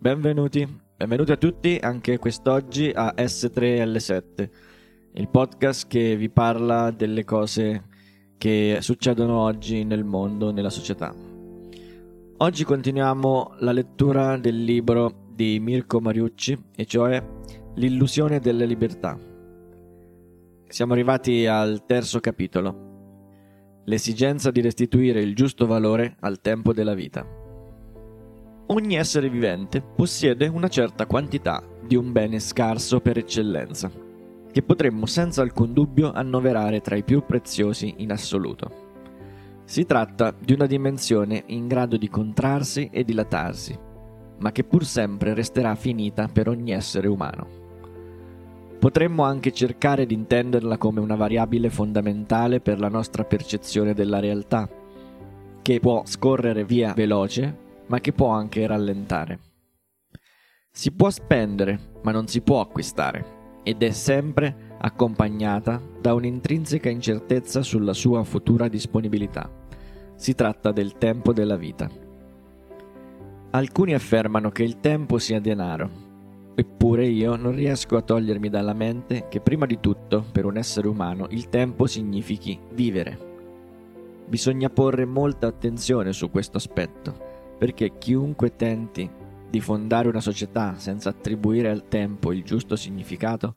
Benvenuti, benvenuti a tutti anche quest'oggi a S3L7, il podcast che vi parla delle cose che succedono oggi nel mondo, nella società. Oggi continuiamo la lettura del libro di Mirko Mariucci, e cioè L'illusione delle libertà. Siamo arrivati al terzo capitolo, l'esigenza di restituire il giusto valore al tempo della vita ogni essere vivente possiede una certa quantità di un bene scarso per eccellenza, che potremmo senza alcun dubbio annoverare tra i più preziosi in assoluto. Si tratta di una dimensione in grado di contrarsi e dilatarsi, ma che pur sempre resterà finita per ogni essere umano. Potremmo anche cercare di intenderla come una variabile fondamentale per la nostra percezione della realtà, che può scorrere via veloce ma che può anche rallentare. Si può spendere, ma non si può acquistare, ed è sempre accompagnata da un'intrinseca incertezza sulla sua futura disponibilità. Si tratta del tempo della vita. Alcuni affermano che il tempo sia denaro, eppure io non riesco a togliermi dalla mente che prima di tutto, per un essere umano, il tempo significhi vivere. Bisogna porre molta attenzione su questo aspetto perché chiunque tenti di fondare una società senza attribuire al tempo il giusto significato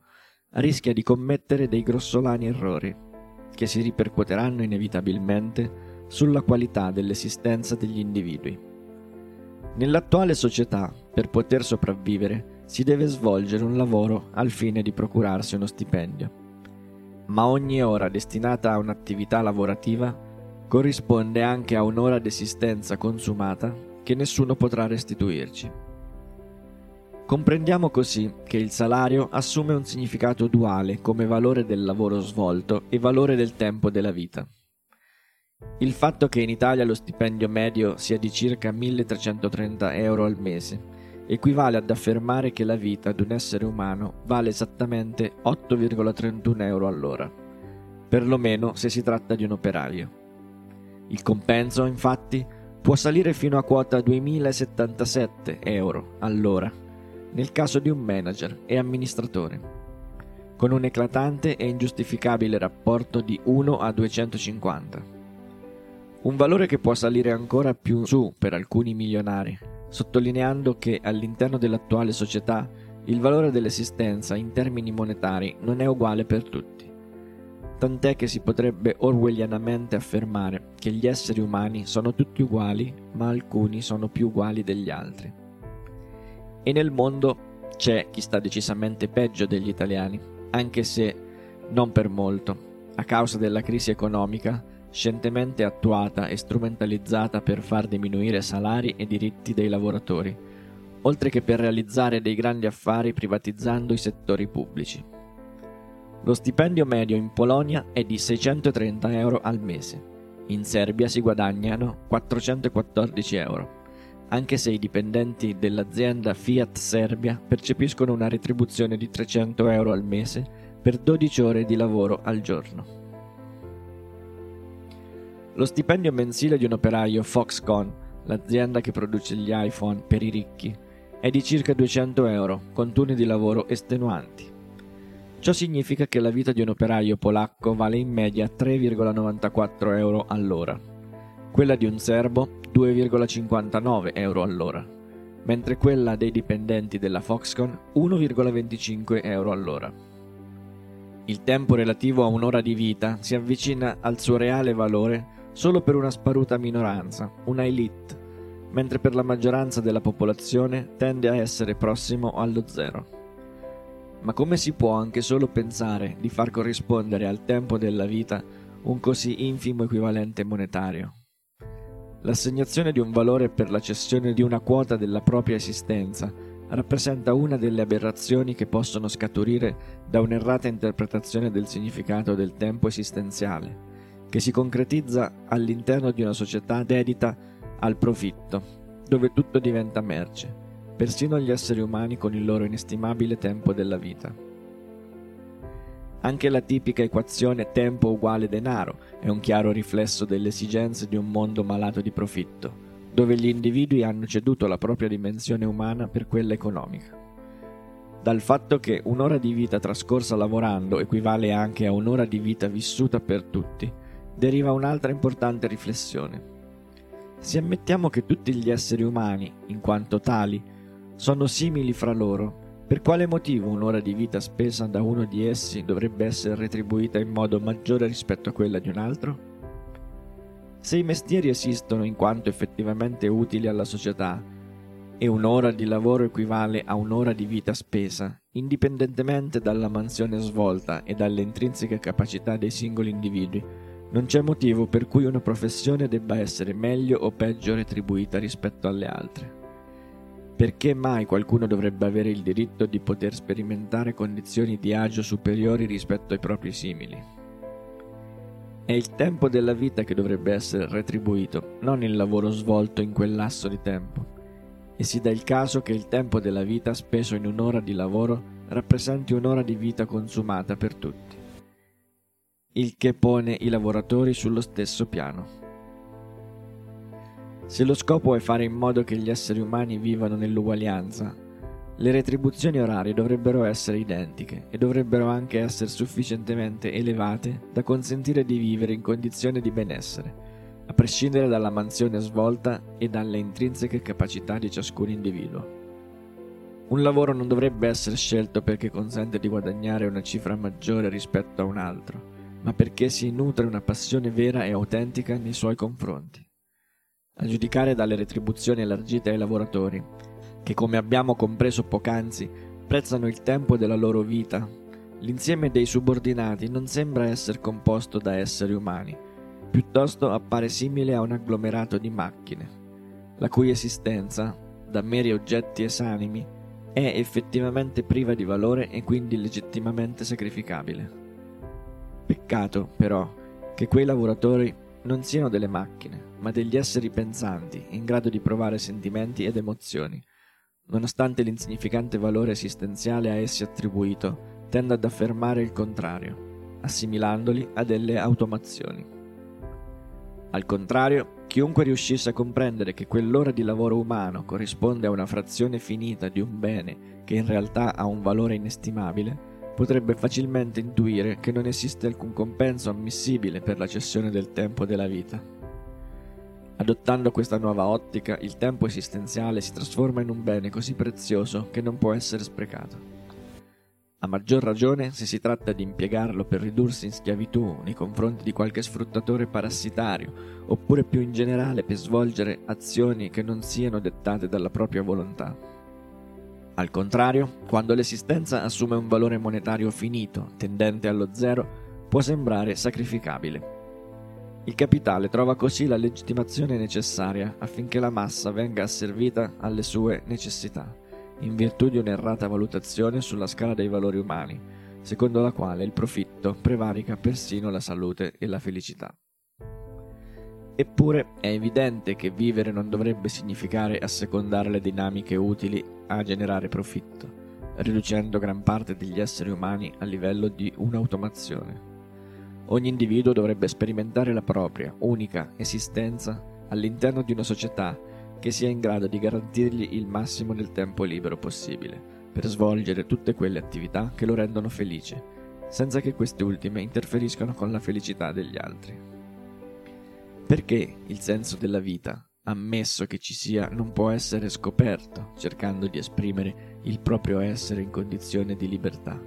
rischia di commettere dei grossolani errori che si ripercuoteranno inevitabilmente sulla qualità dell'esistenza degli individui. Nell'attuale società, per poter sopravvivere, si deve svolgere un lavoro al fine di procurarsi uno stipendio. Ma ogni ora destinata a un'attività lavorativa corrisponde anche a un'ora d'esistenza consumata che nessuno potrà restituirci. Comprendiamo così che il salario assume un significato duale come valore del lavoro svolto e valore del tempo della vita. Il fatto che in Italia lo stipendio medio sia di circa 1330 euro al mese equivale ad affermare che la vita di un essere umano vale esattamente 8,31 euro all'ora, perlomeno se si tratta di un operaio. Il compenso, infatti, può salire fino a quota 2.077 euro all'ora nel caso di un manager e amministratore, con un eclatante e ingiustificabile rapporto di 1 a 250. Un valore che può salire ancora più su per alcuni milionari, sottolineando che all'interno dell'attuale società il valore dell'esistenza in termini monetari non è uguale per tutti tant'è che si potrebbe orwellianamente affermare che gli esseri umani sono tutti uguali, ma alcuni sono più uguali degli altri. E nel mondo c'è chi sta decisamente peggio degli italiani, anche se non per molto, a causa della crisi economica scientemente attuata e strumentalizzata per far diminuire salari e diritti dei lavoratori, oltre che per realizzare dei grandi affari privatizzando i settori pubblici. Lo stipendio medio in Polonia è di 630 euro al mese. In Serbia si guadagnano 414 euro, anche se i dipendenti dell'azienda Fiat Serbia percepiscono una retribuzione di 300 euro al mese per 12 ore di lavoro al giorno. Lo stipendio mensile di un operaio Foxconn, l'azienda che produce gli iPhone per i ricchi, è di circa 200 euro, con turni di lavoro estenuanti. Ciò significa che la vita di un operaio polacco vale in media 3,94 euro all'ora, quella di un serbo 2,59 euro all'ora, mentre quella dei dipendenti della Foxconn 1,25 euro all'ora. Il tempo relativo a un'ora di vita si avvicina al suo reale valore solo per una sparuta minoranza, una elite, mentre per la maggioranza della popolazione tende a essere prossimo allo zero. Ma come si può anche solo pensare di far corrispondere al tempo della vita un così infimo equivalente monetario? L'assegnazione di un valore per la cessione di una quota della propria esistenza rappresenta una delle aberrazioni che possono scaturire da un'errata interpretazione del significato del tempo esistenziale, che si concretizza all'interno di una società dedita al profitto, dove tutto diventa merce persino gli esseri umani con il loro inestimabile tempo della vita. Anche la tipica equazione tempo uguale denaro è un chiaro riflesso delle esigenze di un mondo malato di profitto, dove gli individui hanno ceduto la propria dimensione umana per quella economica. Dal fatto che un'ora di vita trascorsa lavorando equivale anche a un'ora di vita vissuta per tutti, deriva un'altra importante riflessione. Se ammettiamo che tutti gli esseri umani, in quanto tali, sono simili fra loro, per quale motivo un'ora di vita spesa da uno di essi dovrebbe essere retribuita in modo maggiore rispetto a quella di un altro? Se i mestieri esistono in quanto effettivamente utili alla società, e un'ora di lavoro equivale a un'ora di vita spesa, indipendentemente dalla mansione svolta e dalle intrinseche capacità dei singoli individui, non c'è motivo per cui una professione debba essere meglio o peggio retribuita rispetto alle altre. Perché mai qualcuno dovrebbe avere il diritto di poter sperimentare condizioni di agio superiori rispetto ai propri simili? È il tempo della vita che dovrebbe essere retribuito, non il lavoro svolto in quel lasso di tempo. E si dà il caso che il tempo della vita speso in un'ora di lavoro rappresenti un'ora di vita consumata per tutti, il che pone i lavoratori sullo stesso piano. Se lo scopo è fare in modo che gli esseri umani vivano nell'uguaglianza, le retribuzioni orarie dovrebbero essere identiche e dovrebbero anche essere sufficientemente elevate da consentire di vivere in condizioni di benessere, a prescindere dalla mansione svolta e dalle intrinseche capacità di ciascun individuo. Un lavoro non dovrebbe essere scelto perché consente di guadagnare una cifra maggiore rispetto a un altro, ma perché si nutre una passione vera e autentica nei suoi confronti. A giudicare dalle retribuzioni elargite ai lavoratori, che come abbiamo compreso poc'anzi prezzano il tempo della loro vita. L'insieme dei subordinati non sembra essere composto da esseri umani, piuttosto appare simile a un agglomerato di macchine, la cui esistenza, da meri oggetti esanimi, è effettivamente priva di valore e quindi legittimamente sacrificabile. Peccato, però, che quei lavoratori non siano delle macchine, ma degli esseri pensanti, in grado di provare sentimenti ed emozioni, nonostante l'insignificante valore esistenziale a essi attribuito, tende ad affermare il contrario, assimilandoli a delle automazioni. Al contrario, chiunque riuscisse a comprendere che quell'ora di lavoro umano corrisponde a una frazione finita di un bene che in realtà ha un valore inestimabile, potrebbe facilmente intuire che non esiste alcun compenso ammissibile per la cessione del tempo della vita. Adottando questa nuova ottica, il tempo esistenziale si trasforma in un bene così prezioso che non può essere sprecato. A maggior ragione se si tratta di impiegarlo per ridursi in schiavitù nei confronti di qualche sfruttatore parassitario, oppure più in generale per svolgere azioni che non siano dettate dalla propria volontà. Al contrario, quando l'esistenza assume un valore monetario finito, tendente allo zero, può sembrare sacrificabile. Il capitale trova così la legittimazione necessaria affinché la massa venga asservita alle sue necessità, in virtù di un'errata valutazione sulla scala dei valori umani, secondo la quale il profitto prevarica persino la salute e la felicità. Eppure è evidente che vivere non dovrebbe significare assecondare le dinamiche utili a generare profitto, riducendo gran parte degli esseri umani a livello di un'automazione. Ogni individuo dovrebbe sperimentare la propria, unica esistenza all'interno di una società che sia in grado di garantirgli il massimo del tempo libero possibile per svolgere tutte quelle attività che lo rendono felice, senza che queste ultime interferiscano con la felicità degli altri. Perché il senso della vita, ammesso che ci sia, non può essere scoperto cercando di esprimere il proprio essere in condizione di libertà?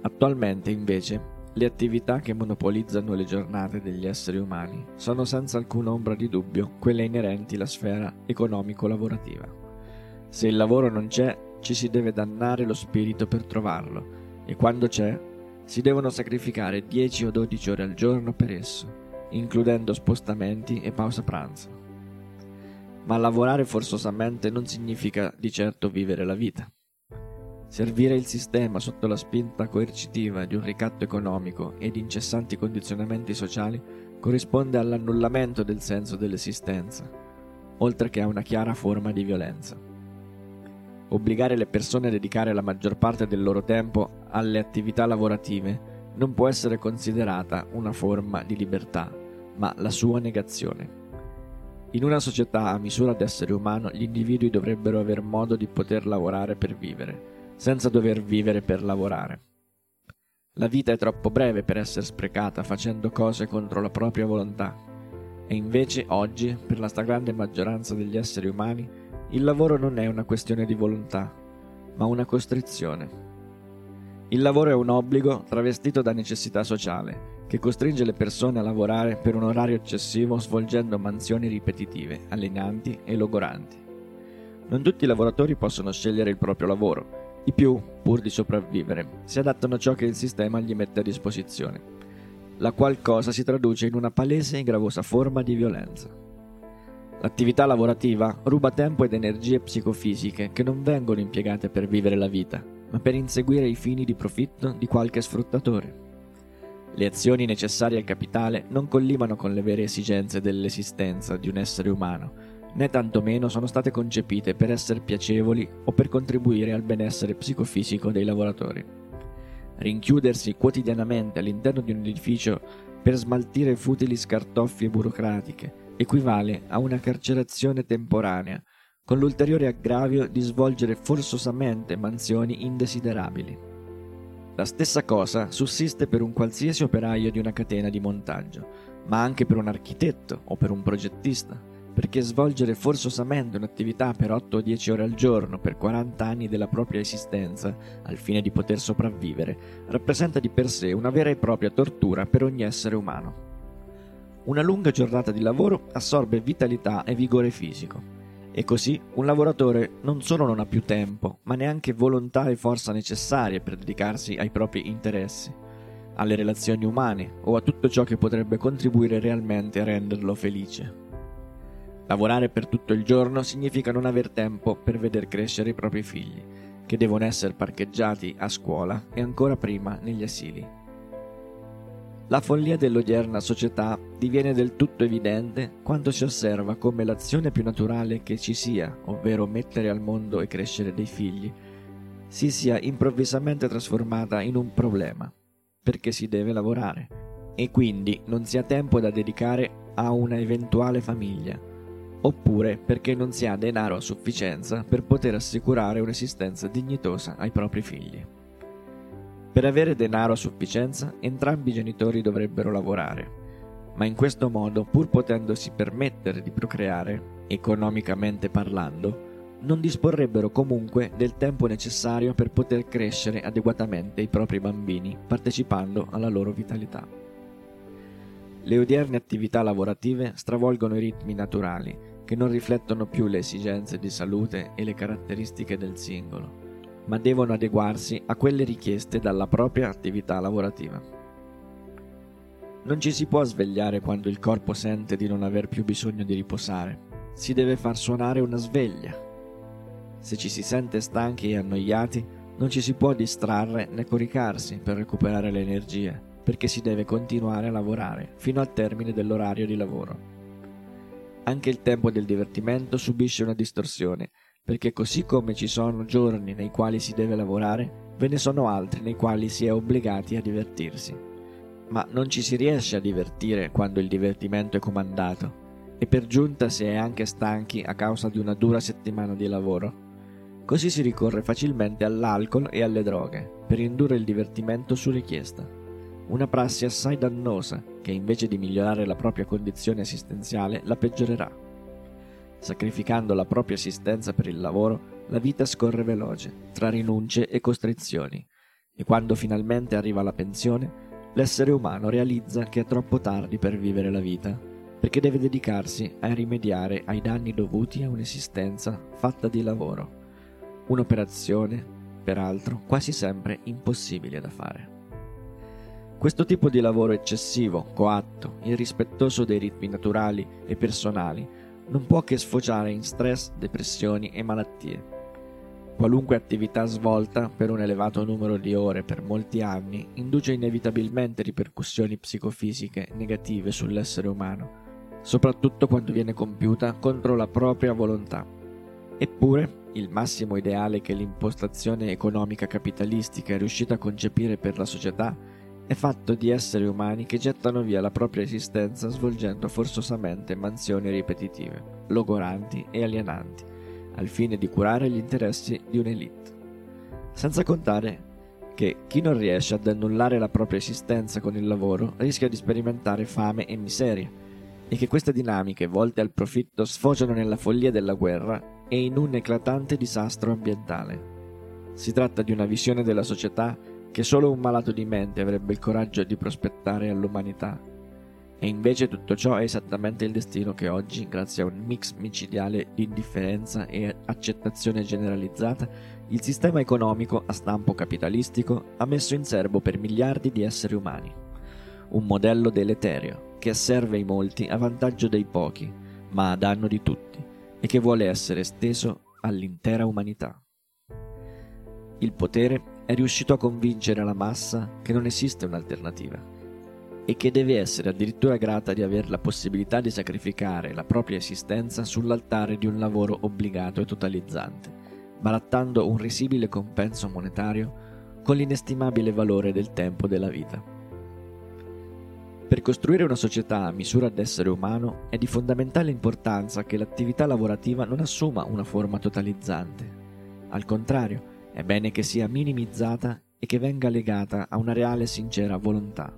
Attualmente, invece, le attività che monopolizzano le giornate degli esseri umani sono senza alcuna ombra di dubbio quelle inerenti alla sfera economico-lavorativa. Se il lavoro non c'è, ci si deve dannare lo spirito per trovarlo e quando c'è, si devono sacrificare 10 o 12 ore al giorno per esso, includendo spostamenti e pausa pranzo. Ma lavorare forzosamente non significa di certo vivere la vita. Servire il sistema sotto la spinta coercitiva di un ricatto economico e di incessanti condizionamenti sociali corrisponde all'annullamento del senso dell'esistenza, oltre che a una chiara forma di violenza. Obbligare le persone a dedicare la maggior parte del loro tempo alle attività lavorative non può essere considerata una forma di libertà, ma la sua negazione. In una società a misura d'essere umano, gli individui dovrebbero aver modo di poter lavorare per vivere, senza dover vivere per lavorare. La vita è troppo breve per essere sprecata facendo cose contro la propria volontà. E invece oggi, per la stragrande maggioranza degli esseri umani, il lavoro non è una questione di volontà, ma una costrizione. Il lavoro è un obbligo travestito da necessità sociale, che costringe le persone a lavorare per un orario eccessivo svolgendo mansioni ripetitive, allenanti e logoranti. Non tutti i lavoratori possono scegliere il proprio lavoro. I più, pur di sopravvivere, si adattano a ciò che il sistema gli mette a disposizione, la qual cosa si traduce in una palese e gravosa forma di violenza. L'attività lavorativa ruba tempo ed energie psicofisiche che non vengono impiegate per vivere la vita, ma per inseguire i fini di profitto di qualche sfruttatore. Le azioni necessarie al capitale non collimano con le vere esigenze dell'esistenza di un essere umano, né tantomeno sono state concepite per essere piacevoli o per contribuire al benessere psicofisico dei lavoratori. Rinchiudersi quotidianamente all'interno di un edificio per smaltire futili scartoffie burocratiche equivale a una carcerazione temporanea, con l'ulteriore aggravio di svolgere forzosamente mansioni indesiderabili. La stessa cosa sussiste per un qualsiasi operaio di una catena di montaggio, ma anche per un architetto o per un progettista, perché svolgere forzosamente un'attività per 8 o 10 ore al giorno per 40 anni della propria esistenza, al fine di poter sopravvivere, rappresenta di per sé una vera e propria tortura per ogni essere umano. Una lunga giornata di lavoro assorbe vitalità e vigore fisico, e così un lavoratore non solo non ha più tempo, ma neanche volontà e forza necessarie per dedicarsi ai propri interessi, alle relazioni umane o a tutto ciò che potrebbe contribuire realmente a renderlo felice. Lavorare per tutto il giorno significa non aver tempo per veder crescere i propri figli, che devono essere parcheggiati a scuola e ancora prima negli asili. La follia dell'odierna società diviene del tutto evidente quando si osserva come l'azione più naturale che ci sia, ovvero mettere al mondo e crescere dei figli, si sia improvvisamente trasformata in un problema, perché si deve lavorare, e quindi non si ha tempo da dedicare a una eventuale famiglia, oppure perché non si ha denaro a sufficienza per poter assicurare un'esistenza dignitosa ai propri figli. Per avere denaro a sufficienza, entrambi i genitori dovrebbero lavorare, ma in questo modo, pur potendosi permettere di procreare, economicamente parlando, non disporrebbero comunque del tempo necessario per poter crescere adeguatamente i propri bambini, partecipando alla loro vitalità. Le odierne attività lavorative stravolgono i ritmi naturali, che non riflettono più le esigenze di salute e le caratteristiche del singolo ma devono adeguarsi a quelle richieste dalla propria attività lavorativa. Non ci si può svegliare quando il corpo sente di non aver più bisogno di riposare, si deve far suonare una sveglia. Se ci si sente stanchi e annoiati, non ci si può distrarre né coricarsi per recuperare le energie, perché si deve continuare a lavorare fino al termine dell'orario di lavoro. Anche il tempo del divertimento subisce una distorsione perché così come ci sono giorni nei quali si deve lavorare, ve ne sono altri nei quali si è obbligati a divertirsi. Ma non ci si riesce a divertire quando il divertimento è comandato, e per giunta si è anche stanchi a causa di una dura settimana di lavoro. Così si ricorre facilmente all'alcol e alle droghe per indurre il divertimento su richiesta. Una prassi assai dannosa che invece di migliorare la propria condizione esistenziale la peggiorerà. Sacrificando la propria esistenza per il lavoro, la vita scorre veloce, tra rinunce e costrizioni, e quando finalmente arriva la pensione, l'essere umano realizza che è troppo tardi per vivere la vita, perché deve dedicarsi a rimediare ai danni dovuti a un'esistenza fatta di lavoro, un'operazione, peraltro, quasi sempre impossibile da fare. Questo tipo di lavoro eccessivo, coatto, irrispettoso dei ritmi naturali e personali, non può che sfociare in stress, depressioni e malattie. Qualunque attività svolta per un elevato numero di ore per molti anni induce inevitabilmente ripercussioni psicofisiche negative sull'essere umano, soprattutto quando viene compiuta contro la propria volontà. Eppure, il massimo ideale che l'impostazione economica capitalistica è riuscita a concepire per la società è fatto di esseri umani che gettano via la propria esistenza svolgendo forzosamente mansioni ripetitive, logoranti e alienanti, al fine di curare gli interessi di un'elite. Senza contare che chi non riesce ad annullare la propria esistenza con il lavoro rischia di sperimentare fame e miseria, e che queste dinamiche volte al profitto sfociano nella follia della guerra e in un eclatante disastro ambientale. Si tratta di una visione della società che solo un malato di mente avrebbe il coraggio di prospettare all'umanità. E invece tutto ciò è esattamente il destino che oggi, grazie a un mix micidiale di indifferenza e accettazione generalizzata, il sistema economico a stampo capitalistico ha messo in serbo per miliardi di esseri umani. Un modello deleterio che asserve i molti a vantaggio dei pochi, ma a danno di tutti, e che vuole essere esteso all'intera umanità. Il potere è riuscito a convincere la massa che non esiste un'alternativa e che deve essere addirittura grata di avere la possibilità di sacrificare la propria esistenza sull'altare di un lavoro obbligato e totalizzante barattando un risibile compenso monetario con l'inestimabile valore del tempo della vita. Per costruire una società a misura d'essere umano è di fondamentale importanza che l'attività lavorativa non assuma una forma totalizzante. Al contrario, è bene che sia minimizzata e che venga legata a una reale e sincera volontà.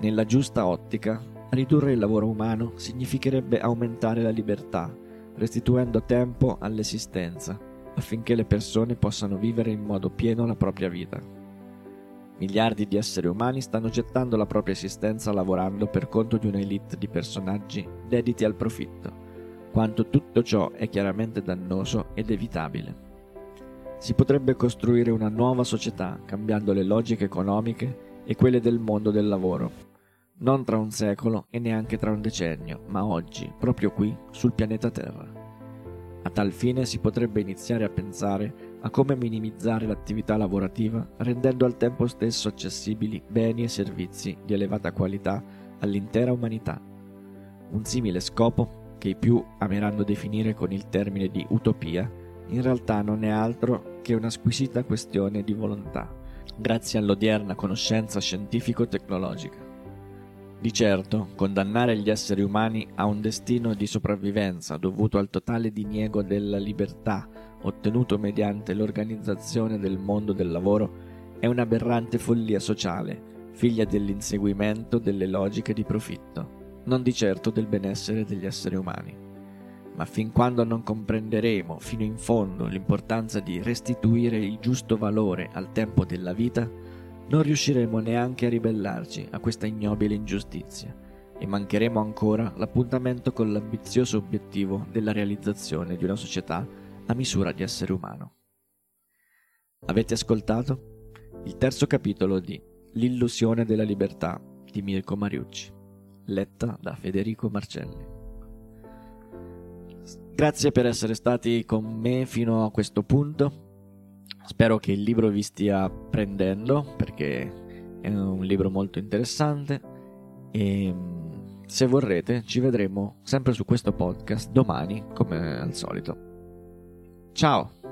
Nella giusta ottica, ridurre il lavoro umano significherebbe aumentare la libertà, restituendo tempo all'esistenza affinché le persone possano vivere in modo pieno la propria vita. Miliardi di esseri umani stanno gettando la propria esistenza lavorando per conto di un'elite di personaggi dediti al profitto, quanto tutto ciò è chiaramente dannoso ed evitabile. Si potrebbe costruire una nuova società cambiando le logiche economiche e quelle del mondo del lavoro, non tra un secolo e neanche tra un decennio, ma oggi, proprio qui, sul pianeta Terra. A tal fine si potrebbe iniziare a pensare a come minimizzare l'attività lavorativa rendendo al tempo stesso accessibili beni e servizi di elevata qualità all'intera umanità. Un simile scopo, che i più ameranno definire con il termine di utopia, in realtà non è altro che una squisita questione di volontà, grazie all'odierna conoscenza scientifico-tecnologica. Di certo, condannare gli esseri umani a un destino di sopravvivenza dovuto al totale diniego della libertà ottenuto mediante l'organizzazione del mondo del lavoro è un'aberrante follia sociale, figlia dell'inseguimento delle logiche di profitto, non di certo del benessere degli esseri umani. Ma fin quando non comprenderemo fino in fondo l'importanza di restituire il giusto valore al tempo della vita, non riusciremo neanche a ribellarci a questa ignobile ingiustizia e mancheremo ancora l'appuntamento con l'ambizioso obiettivo della realizzazione di una società a misura di essere umano. Avete ascoltato il terzo capitolo di L'illusione della libertà di Mirko Mariucci, letta da Federico Marcelli. Grazie per essere stati con me fino a questo punto. Spero che il libro vi stia prendendo perché è un libro molto interessante e mm, se vorrete ci vedremo sempre su questo podcast domani come al solito. Ciao!